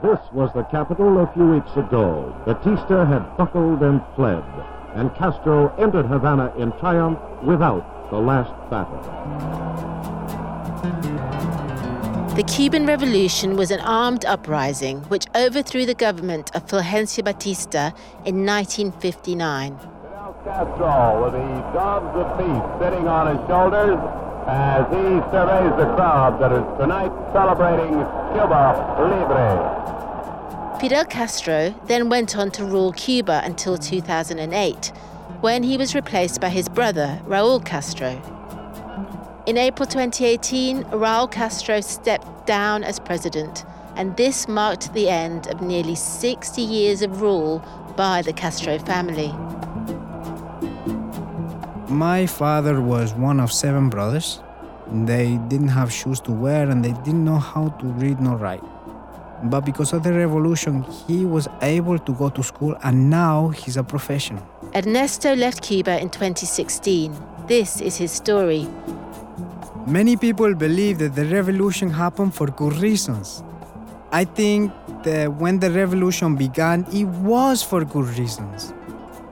This was the capital a few weeks ago. Batista had buckled and fled, and Castro entered Havana in triumph without the last battle. The Cuban Revolution was an armed uprising which overthrew the government of Fulgencio Batista in 1959. Fidel Castro with the dogs of peace sitting on his shoulders as he surveys the crowd that is tonight celebrating Cuba Libre. Fidel Castro then went on to rule Cuba until 2008, when he was replaced by his brother, Raul Castro. In April 2018, Raul Castro stepped down as president, and this marked the end of nearly 60 years of rule by the Castro family. My father was one of seven brothers. They didn't have shoes to wear and they didn't know how to read nor write. But because of the revolution, he was able to go to school and now he's a professional. Ernesto left Cuba in 2016. This is his story. Many people believe that the revolution happened for good reasons. I think that when the revolution began, it was for good reasons.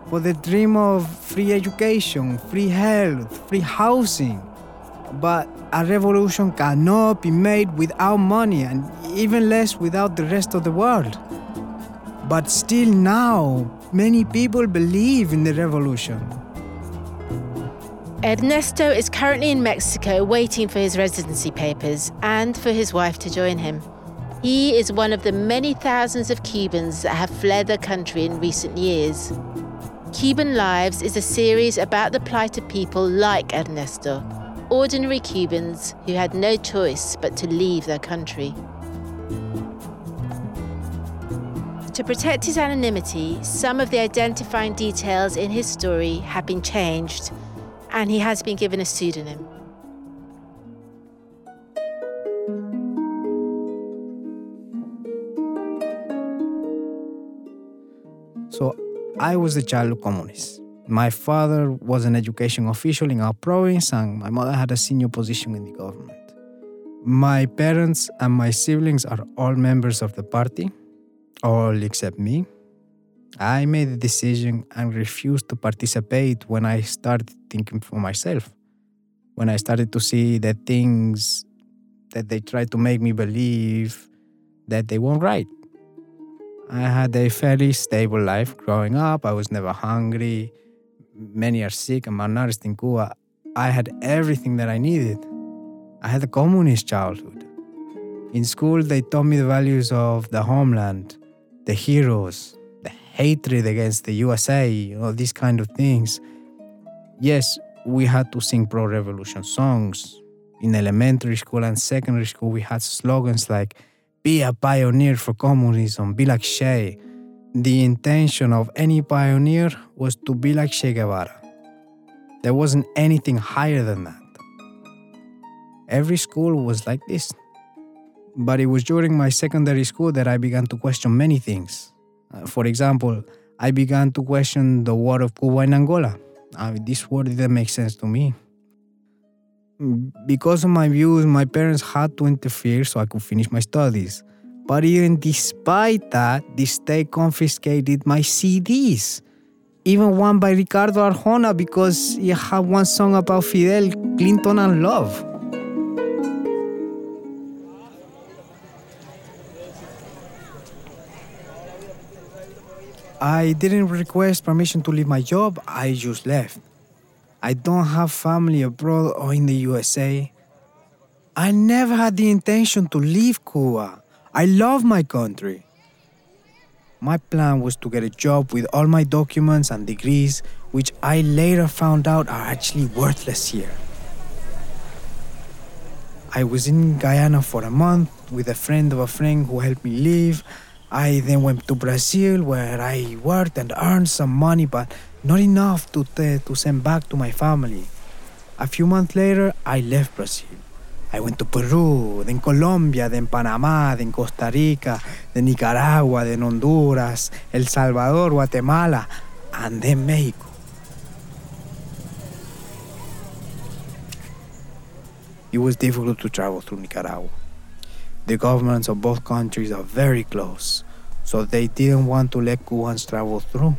For the dream of free education, free health, free housing. But a revolution cannot be made without money and even less without the rest of the world. But still now, many people believe in the revolution. Ernesto is currently in Mexico waiting for his residency papers and for his wife to join him. He is one of the many thousands of Cubans that have fled the country in recent years. Cuban Lives is a series about the plight of people like Ernesto, ordinary Cubans who had no choice but to leave their country. To protect his anonymity, some of the identifying details in his story have been changed and he has been given a pseudonym. So I was the child of communists. My father was an education official in our province, and my mother had a senior position in the government. My parents and my siblings are all members of the party, all except me. I made the decision and refused to participate when I started thinking for myself. When I started to see the things that they tried to make me believe that they weren't right. I had a fairly stable life growing up. I was never hungry. Many are sick and malnourished in Cuba. I had everything that I needed. I had a communist childhood. In school, they taught me the values of the homeland, the heroes, the hatred against the USA, you know, these kind of things. Yes, we had to sing pro revolution songs. In elementary school and secondary school, we had slogans like, be a pioneer for communism, be like Che. The intention of any pioneer was to be like Che Guevara. There wasn't anything higher than that. Every school was like this. But it was during my secondary school that I began to question many things. Uh, for example, I began to question the war of Cuba and Angola. Mean, this war didn't make sense to me. Because of my views, my parents had to interfere so I could finish my studies. But even despite that, the state confiscated my CDs. Even one by Ricardo Arjona because he had one song about Fidel Clinton and love. I didn't request permission to leave my job, I just left. I don't have family abroad or in the USA. I never had the intention to leave Cuba. I love my country. My plan was to get a job with all my documents and degrees, which I later found out are actually worthless here. I was in Guyana for a month with a friend of a friend who helped me leave. I then went to Brazil where I worked and earned some money, but not enough to, t- to send back to my family. A few months later, I left Brazil. I went to Peru, then Colombia, then Panama, then Costa Rica, then Nicaragua, then Honduras, El Salvador, Guatemala, and then Mexico. It was difficult to travel through Nicaragua. The governments of both countries are very close, so they didn't want to let Cubans travel through.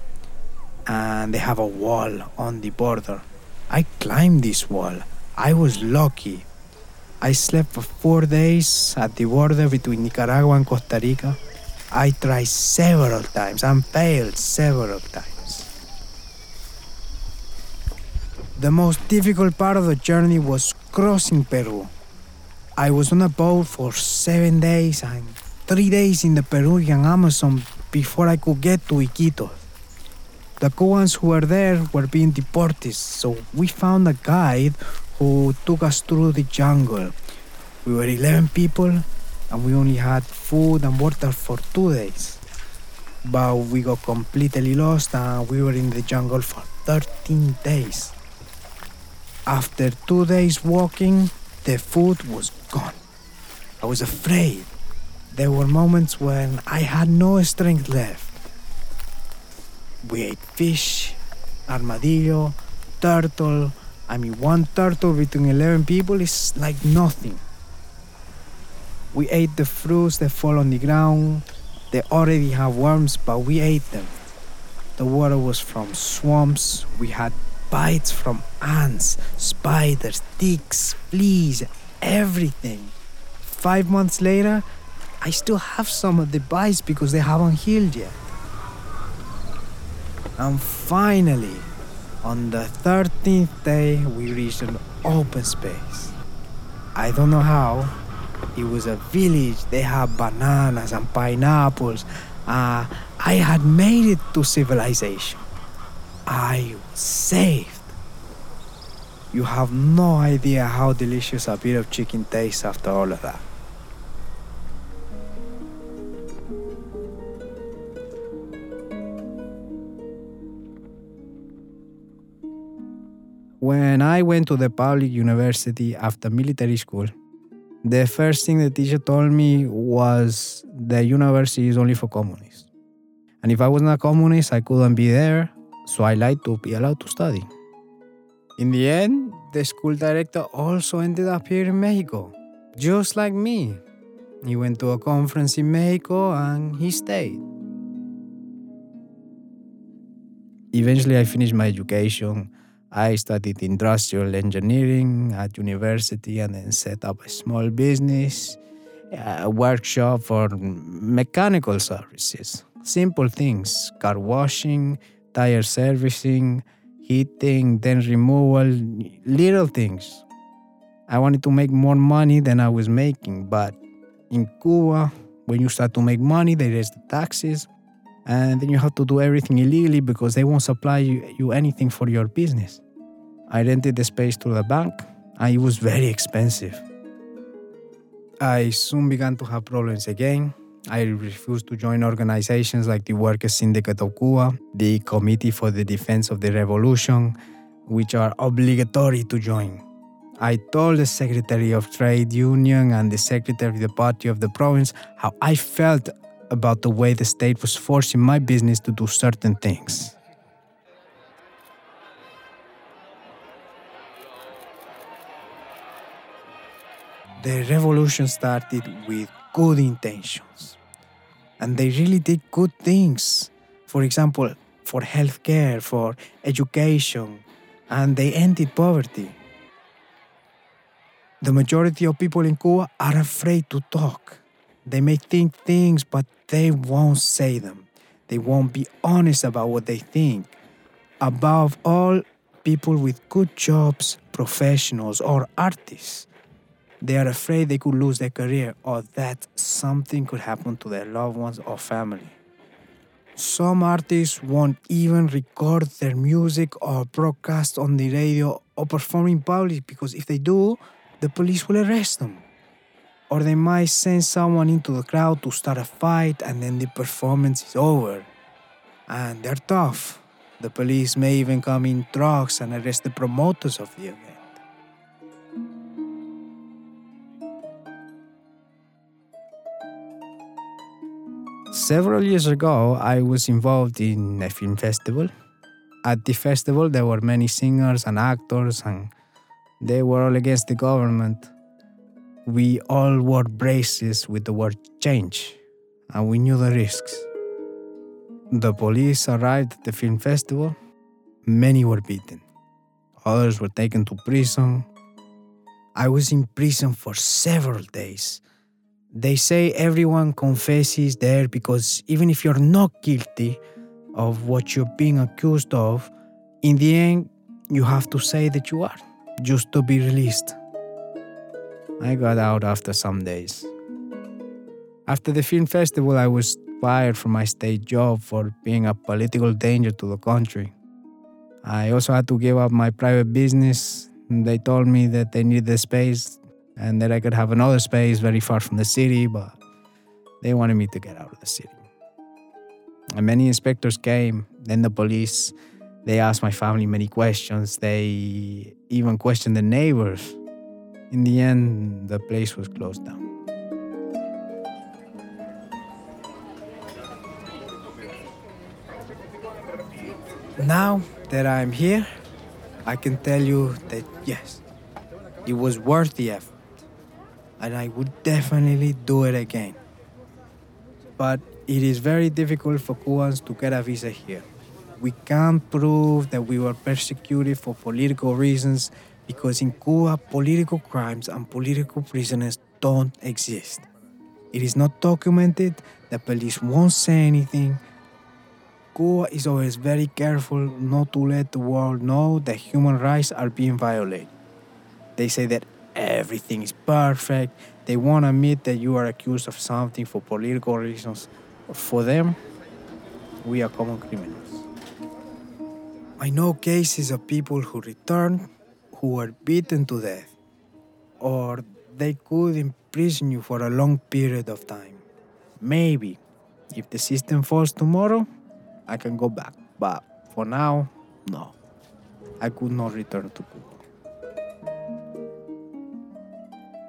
And they have a wall on the border. I climbed this wall. I was lucky. I slept for four days at the border between Nicaragua and Costa Rica. I tried several times and failed several times. The most difficult part of the journey was crossing Peru. I was on a boat for seven days and three days in the Peruvian Amazon before I could get to Iquitos. The Cubans who were there were being deported, so we found a guide who took us through the jungle. We were 11 people and we only had food and water for two days. But we got completely lost and we were in the jungle for 13 days. After two days walking, the food was gone. I was afraid. There were moments when I had no strength left. We ate fish, armadillo, turtle. I mean, one turtle between 11 people is like nothing. We ate the fruits that fall on the ground. They already have worms, but we ate them. The water was from swamps. We had bites from ants, spiders, ticks, fleas, everything. Five months later, I still have some of the bites because they haven't healed yet. And finally, on the 13th day, we reached an open space. I don't know how. It was a village. They had bananas and pineapples. Uh, I had made it to civilization. I was saved. You have no idea how delicious a bit of chicken tastes after all of that. When I went to the public university after military school, the first thing the teacher told me was the university is only for communists. And if I was not a communist, I couldn't be there, so I lied to be allowed to study. In the end, the school director also ended up here in Mexico, just like me. He went to a conference in Mexico and he stayed. Eventually, I finished my education. I studied industrial engineering at university and then set up a small business, a workshop for mechanical services. Simple things car washing, tire servicing, heating, then removal, little things. I wanted to make more money than I was making, but in Cuba, when you start to make money, they raise the taxes, and then you have to do everything illegally because they won't supply you, you anything for your business. I rented the space to the bank, and it was very expensive. I soon began to have problems again. I refused to join organizations like the Workers' Syndicate of Cuba, the Committee for the Defense of the Revolution, which are obligatory to join. I told the Secretary of Trade Union and the Secretary of the Party of the province how I felt about the way the state was forcing my business to do certain things. The revolution started with good intentions. And they really did good things. For example, for healthcare, for education, and they ended poverty. The majority of people in Cuba are afraid to talk. They may think things, but they won't say them. They won't be honest about what they think. Above all, people with good jobs, professionals, or artists. They are afraid they could lose their career or that something could happen to their loved ones or family. Some artists won't even record their music or broadcast on the radio or perform in public because if they do, the police will arrest them. Or they might send someone into the crowd to start a fight and then the performance is over. And they're tough. The police may even come in trucks and arrest the promoters of the event. Several years ago, I was involved in a film festival. At the festival, there were many singers and actors, and they were all against the government. We all wore braces with the word change, and we knew the risks. The police arrived at the film festival. Many were beaten, others were taken to prison. I was in prison for several days. They say everyone confesses there because even if you're not guilty of what you're being accused of, in the end, you have to say that you are, just to be released. I got out after some days. After the film festival, I was fired from my state job for being a political danger to the country. I also had to give up my private business. They told me that they needed the space and that I could have another space very far from the city, but they wanted me to get out of the city. And many inspectors came, then the police. They asked my family many questions. They even questioned the neighbors. In the end, the place was closed down. Now that I'm here, I can tell you that yes, it was worth the effort. And I would definitely do it again. But it is very difficult for Cubans to get a visa here. We can't prove that we were persecuted for political reasons because in Cuba, political crimes and political prisoners don't exist. It is not documented, the police won't say anything. Cuba is always very careful not to let the world know that human rights are being violated. They say that everything is perfect, they won't admit that you are accused of something for political reasons. For them, we are common criminals. I know cases of people who returned who were beaten to death, or they could imprison you for a long period of time. Maybe, if the system falls tomorrow, I can go back, but for now, no. I could not return to Cuba.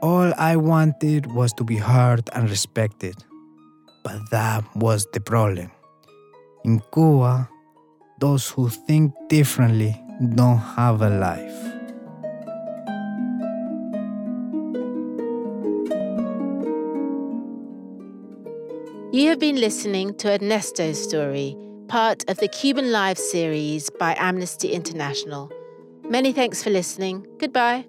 All I wanted was to be heard and respected. But that was the problem. In Cuba, those who think differently don't have a life. You have been listening to Ernesto's story, part of the Cuban Lives series by Amnesty International. Many thanks for listening. Goodbye.